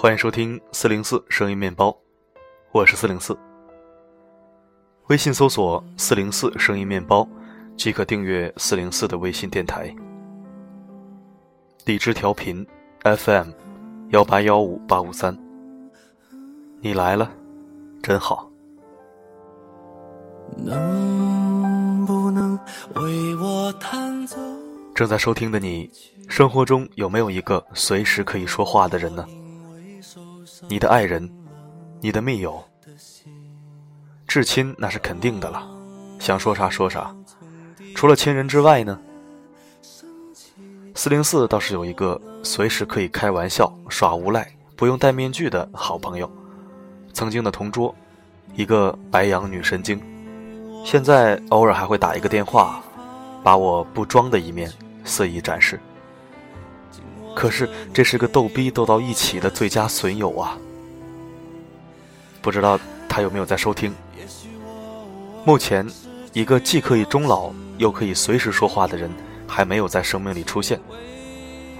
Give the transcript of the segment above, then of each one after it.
欢迎收听四零四声音面包，我是四零四。微信搜索“四零四声音面包”，即可订阅四零四的微信电台。荔枝调频 FM 幺八幺五八五三，你来了，真好。能不能为我弹奏？正在收听的你，生活中有没有一个随时可以说话的人呢？你的爱人，你的密友，至亲那是肯定的了，想说啥说啥。除了亲人之外呢？四零四倒是有一个随时可以开玩笑、耍无赖、不用戴面具的好朋友，曾经的同桌，一个白羊女神经，现在偶尔还会打一个电话，把我不装的一面。肆意展示，可是这是个逗逼逗到一起的最佳损友啊！不知道他有没有在收听？目前，一个既可以终老又可以随时说话的人还没有在生命里出现，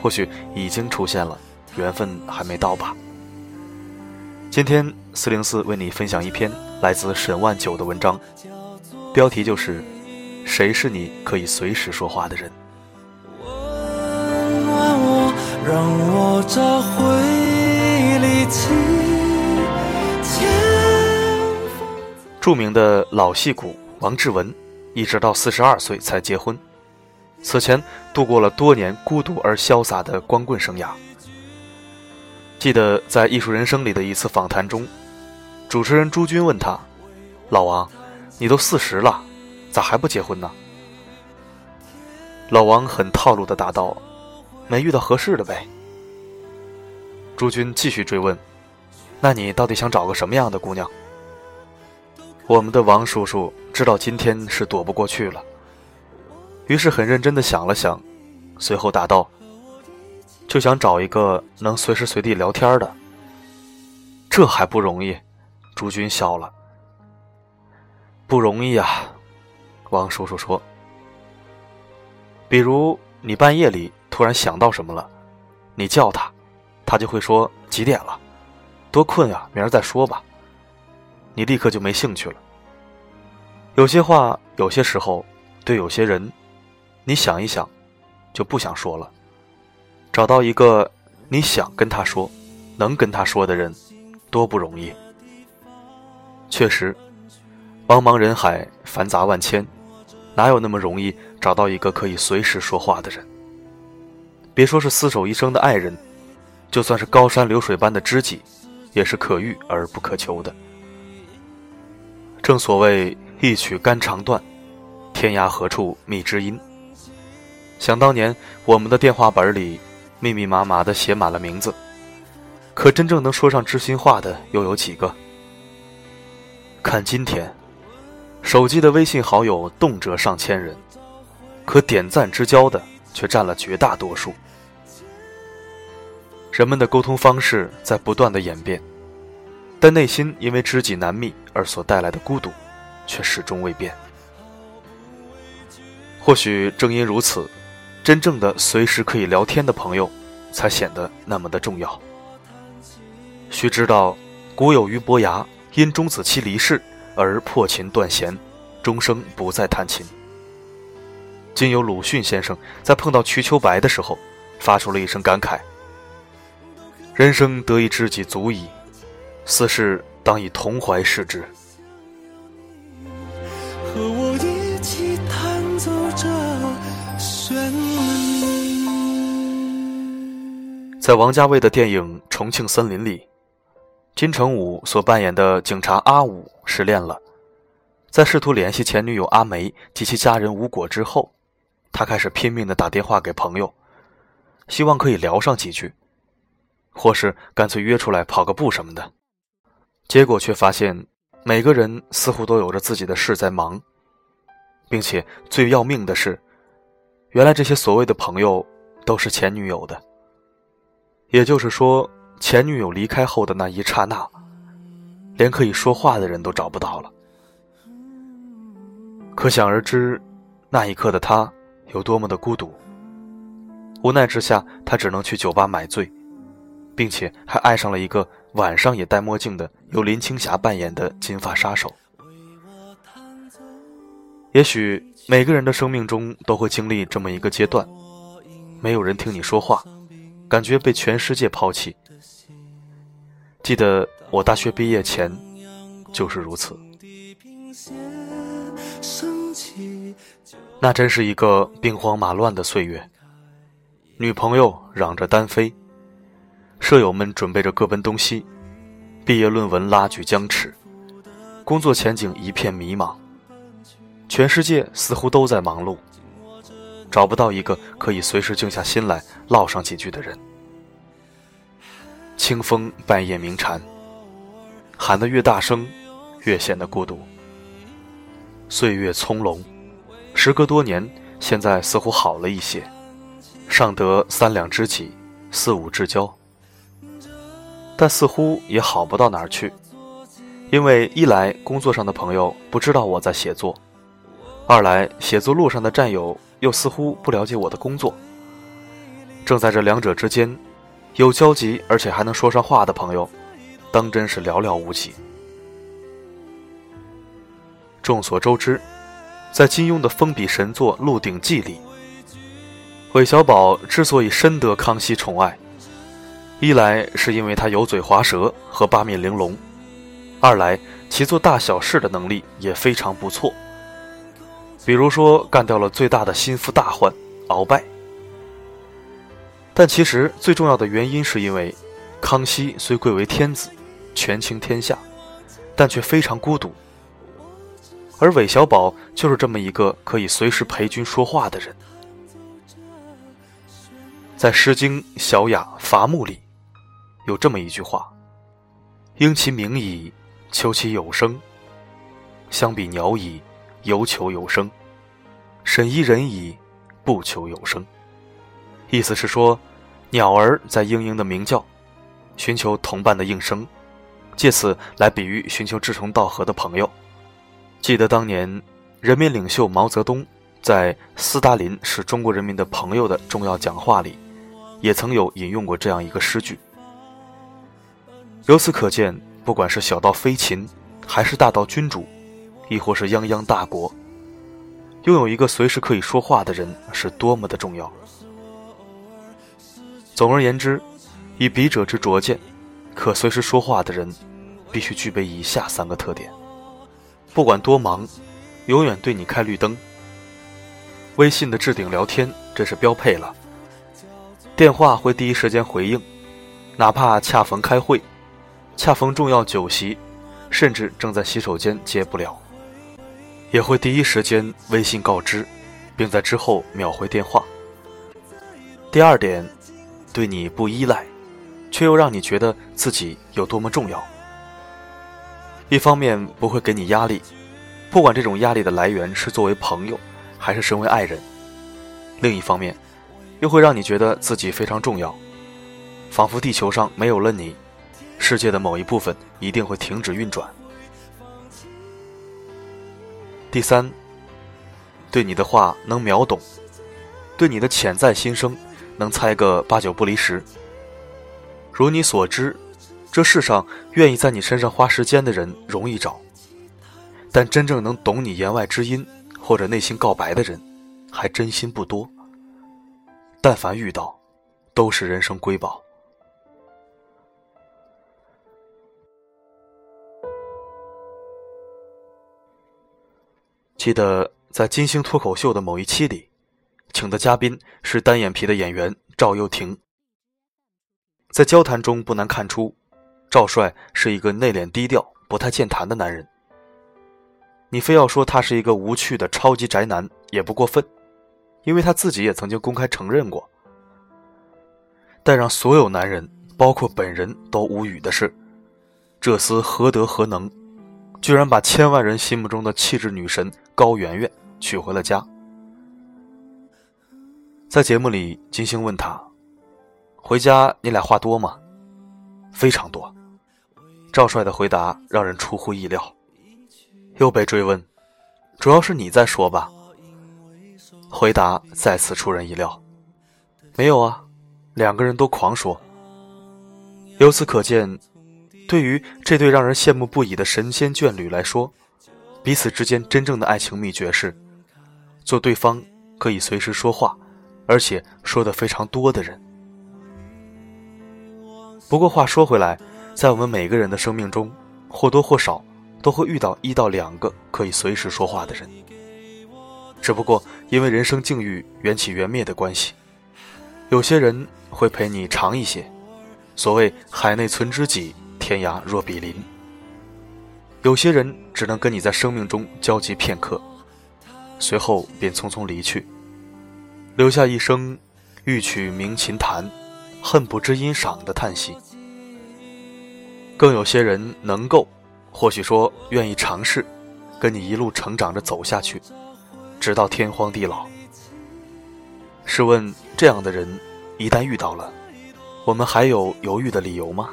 或许已经出现了，缘分还没到吧？今天四零四为你分享一篇来自沈万九的文章，标题就是“谁是你可以随时说话的人”。让我找回力气。著名的老戏骨王志文，一直到四十二岁才结婚。此前度过了多年孤独而潇洒的光棍生涯。记得在《艺术人生》里的一次访谈中，主持人朱军问他：“老王，你都四十了，咋还不结婚呢？”老王很套路的答道。没遇到合适的呗。朱军继续追问：“那你到底想找个什么样的姑娘？”我们的王叔叔知道今天是躲不过去了，于是很认真的想了想，随后答道：“就想找一个能随时随地聊天的。”这还不容易？朱军笑了：“不容易呀。”王叔叔说：“比如你半夜里。”突然想到什么了，你叫他，他就会说几点了，多困啊，明儿再说吧。你立刻就没兴趣了。有些话，有些时候，对有些人，你想一想，就不想说了。找到一个你想跟他说，能跟他说的人，多不容易。确实，茫茫人海，繁杂万千，哪有那么容易找到一个可以随时说话的人？别说是厮守一生的爱人，就算是高山流水般的知己，也是可遇而不可求的。正所谓一曲肝肠断，天涯何处觅知音。想当年，我们的电话本里密密麻麻的写满了名字，可真正能说上知心话的又有几个？看今天，手机的微信好友动辄上千人，可点赞之交的却占了绝大多数。人们的沟通方式在不断的演变，但内心因为知己难觅而所带来的孤独，却始终未变。或许正因如此，真正的随时可以聊天的朋友，才显得那么的重要。须知道，古有俞伯牙因钟子期离世而破琴断弦，终生不再弹琴。今有鲁迅先生在碰到瞿秋白的时候，发出了一声感慨。人生得一知己足矣，此事当以同怀视之。和我一起弹奏着旋律。在王家卫的电影《重庆森林》里，金城武所扮演的警察阿武失恋了，在试图联系前女友阿梅及其家人无果之后，他开始拼命的打电话给朋友，希望可以聊上几句。或是干脆约出来跑个步什么的，结果却发现每个人似乎都有着自己的事在忙，并且最要命的是，原来这些所谓的朋友都是前女友的。也就是说，前女友离开后的那一刹那，连可以说话的人都找不到了。可想而知，那一刻的他有多么的孤独。无奈之下，他只能去酒吧买醉。并且还爱上了一个晚上也戴墨镜的由林青霞扮演的金发杀手。也许每个人的生命中都会经历这么一个阶段，没有人听你说话，感觉被全世界抛弃。记得我大学毕业前就是如此，那真是一个兵荒马乱的岁月。女朋友嚷着单飞，舍友们准备着各奔东西，毕业论文拉锯僵持，工作前景一片迷茫。全世界似乎都在忙碌，找不到一个可以随时静下心来唠上几句的人。清风半夜鸣蝉，喊得越大声，越显得孤独。岁月葱茏，时隔多年，现在似乎好了一些。尚得三两知己，四五至交，但似乎也好不到哪儿去，因为一来工作上的朋友不知道我在写作，二来写作路上的战友又似乎不了解我的工作。正在这两者之间，有交集而且还能说上话的朋友，当真是寥寥无几。众所周知，在金庸的封笔神作《鹿鼎记》里。韦小宝之所以深得康熙宠爱，一来是因为他油嘴滑舌和八面玲珑，二来其做大小事的能力也非常不错。比如说干掉了最大的心腹大患鳌拜。但其实最重要的原因是因为，康熙虽贵为天子，权倾天下，但却非常孤独。而韦小宝就是这么一个可以随时陪君说话的人。在《诗经·小雅·伐木》里，有这么一句话：“应其鸣矣，求其有声；相比鸟矣，犹求有声；审一人矣，不求有声。”意思是说，鸟儿在嘤嘤的鸣叫，寻求同伴的应声，借此来比喻寻求志同道合的朋友。记得当年，人民领袖毛泽东在斯大林是中国人民的朋友的重要讲话里。也曾有引用过这样一个诗句。由此可见，不管是小到飞禽，还是大到君主，亦或是泱泱大国，拥有一个随时可以说话的人是多么的重要。总而言之，以笔者之拙见，可随时说话的人，必须具备以下三个特点：不管多忙，永远对你开绿灯。微信的置顶聊天，这是标配了。电话会第一时间回应，哪怕恰逢开会、恰逢重要酒席，甚至正在洗手间接不了，也会第一时间微信告知，并在之后秒回电话。第二点，对你不依赖，却又让你觉得自己有多么重要。一方面不会给你压力，不管这种压力的来源是作为朋友，还是身为爱人；另一方面。又会让你觉得自己非常重要，仿佛地球上没有了你，世界的某一部分一定会停止运转。第三，对你的话能秒懂，对你的潜在心声能猜个八九不离十。如你所知，这世上愿意在你身上花时间的人容易找，但真正能懂你言外之音或者内心告白的人，还真心不多。但凡遇到，都是人生瑰宝。记得在金星脱口秀的某一期里，请的嘉宾是单眼皮的演员赵又廷。在交谈中不难看出，赵帅是一个内敛低调、不太健谈的男人。你非要说他是一个无趣的超级宅男，也不过分。因为他自己也曾经公开承认过，但让所有男人，包括本人都无语的是，这厮何德何能，居然把千万人心目中的气质女神高圆圆娶回了家。在节目里，金星问他：“回家你俩话多吗？”“非常多。”赵帅的回答让人出乎意料，又被追问：“主要是你在说吧？”回答再次出人意料，没有啊，两个人都狂说。由此可见，对于这对让人羡慕不已的神仙眷侣来说，彼此之间真正的爱情秘诀是，做对方可以随时说话，而且说的非常多的人。不过话说回来，在我们每个人的生命中，或多或少都会遇到一到两个可以随时说话的人。只不过因为人生境遇缘起缘灭的关系，有些人会陪你长一些。所谓海内存知己，天涯若比邻。有些人只能跟你在生命中交集片刻，随后便匆匆离去，留下一声“欲取鸣琴弹，恨不知音赏”的叹息。更有些人能够，或许说愿意尝试，跟你一路成长着走下去，直到天荒地老。试问这样的人，一旦遇到了？我们还有犹豫的理由吗？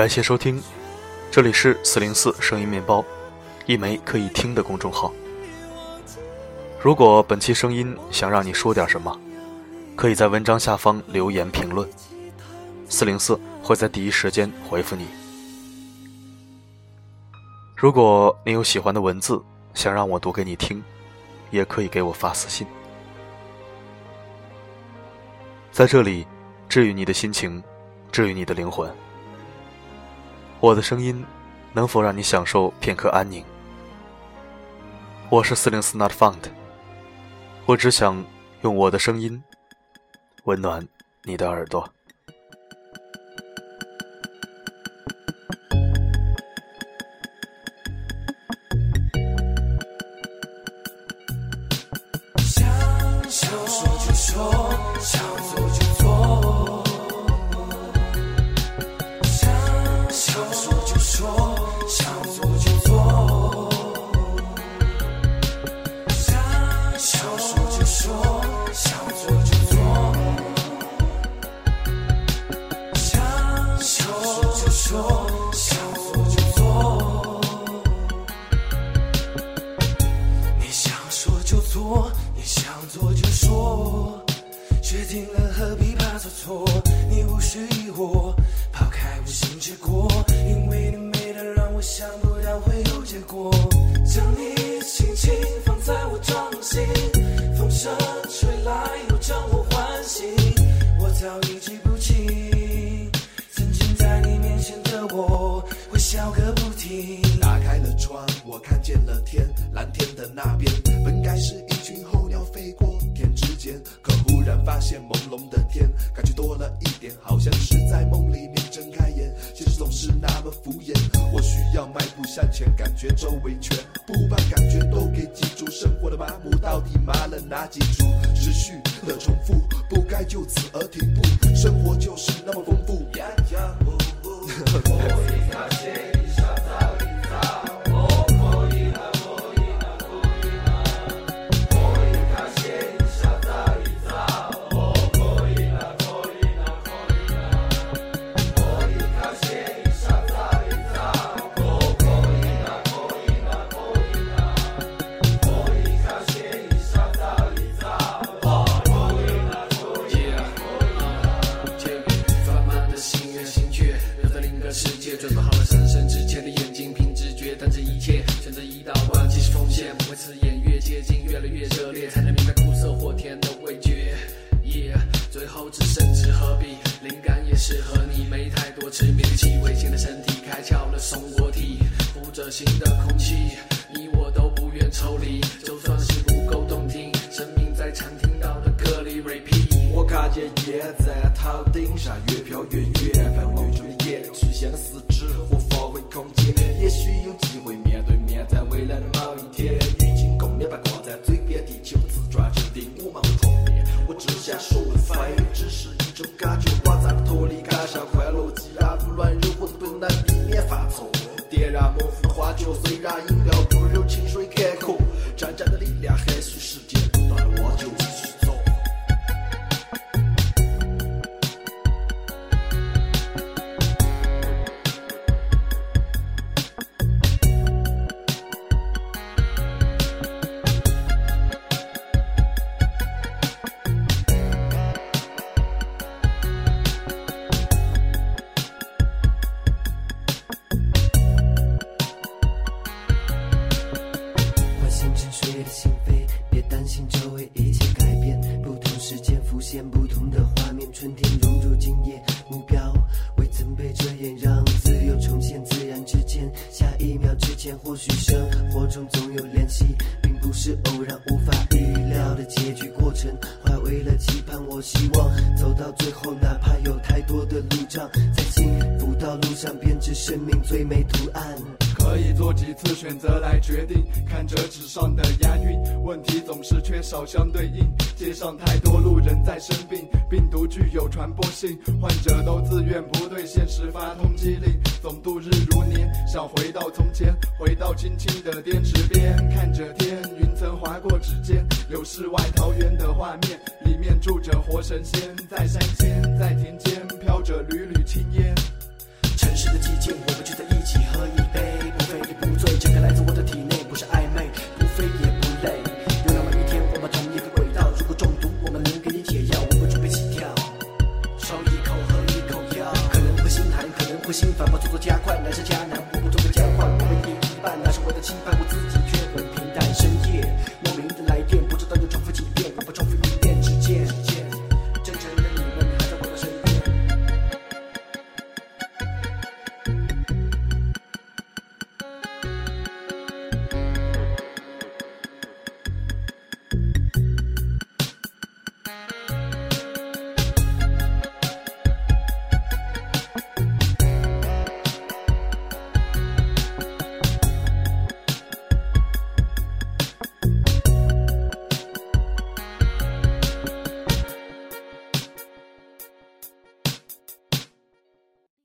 感谢收听，这里是四零四声音面包。一枚可以听的公众号。如果本期声音想让你说点什么，可以在文章下方留言评论，四零四会在第一时间回复你。如果你有喜欢的文字想让我读给你听，也可以给我发私信。在这里，治愈你的心情，治愈你的灵魂。我的声音能否让你享受片刻安宁？我是四零四 Not Found，我只想用我的声音温暖你的耳朵。向前，感觉周围全部把感觉都给记住，生活的麻木到底麻了哪几处？持续的重复，不该就此而停步。生活就是那么丰富。也准备好了三生之前的眼睛凭直觉但这一切选择一道弯即是奉献不会刺眼越接近越来越热烈才能明白苦涩或甜的味觉。Yeah 最后只剩纸和笔灵感也是和你没太多致迷的气味现的身体开窍了松果体呼着新的空气你我都不愿抽离就算是不够动听生命在常听到的歌里 repeat 我看见夜在头顶上知和发挥空间也许有机会面对面在未来的某一天与你共勉把挂在嘴边地球自转置顶我们会碰面我只想说会飞只是一种感觉短暂脱离感受快乐既然乱论我都不能避免犯错点燃模糊的幻觉虽然饮料是偶然，无法预料的结局过程。化为了期盼，我希望走到最后，哪怕有太多的路障，在幸福道路上编织生命最美图案。可以做几次选择来决定，看着纸上的押韵，问题总是缺少相对应。街上太多路人在生病，病毒具有传播性，患者都自愿不对现实发通缉令，总度日如年，想回到从前，回到青青的滇池边，看着天，云层划过指尖，有世外桃源的画面，里面住着活神仙，在山间，在田间，飘着缕缕青烟。城市的寂静，我们聚在一起喝一 Jana.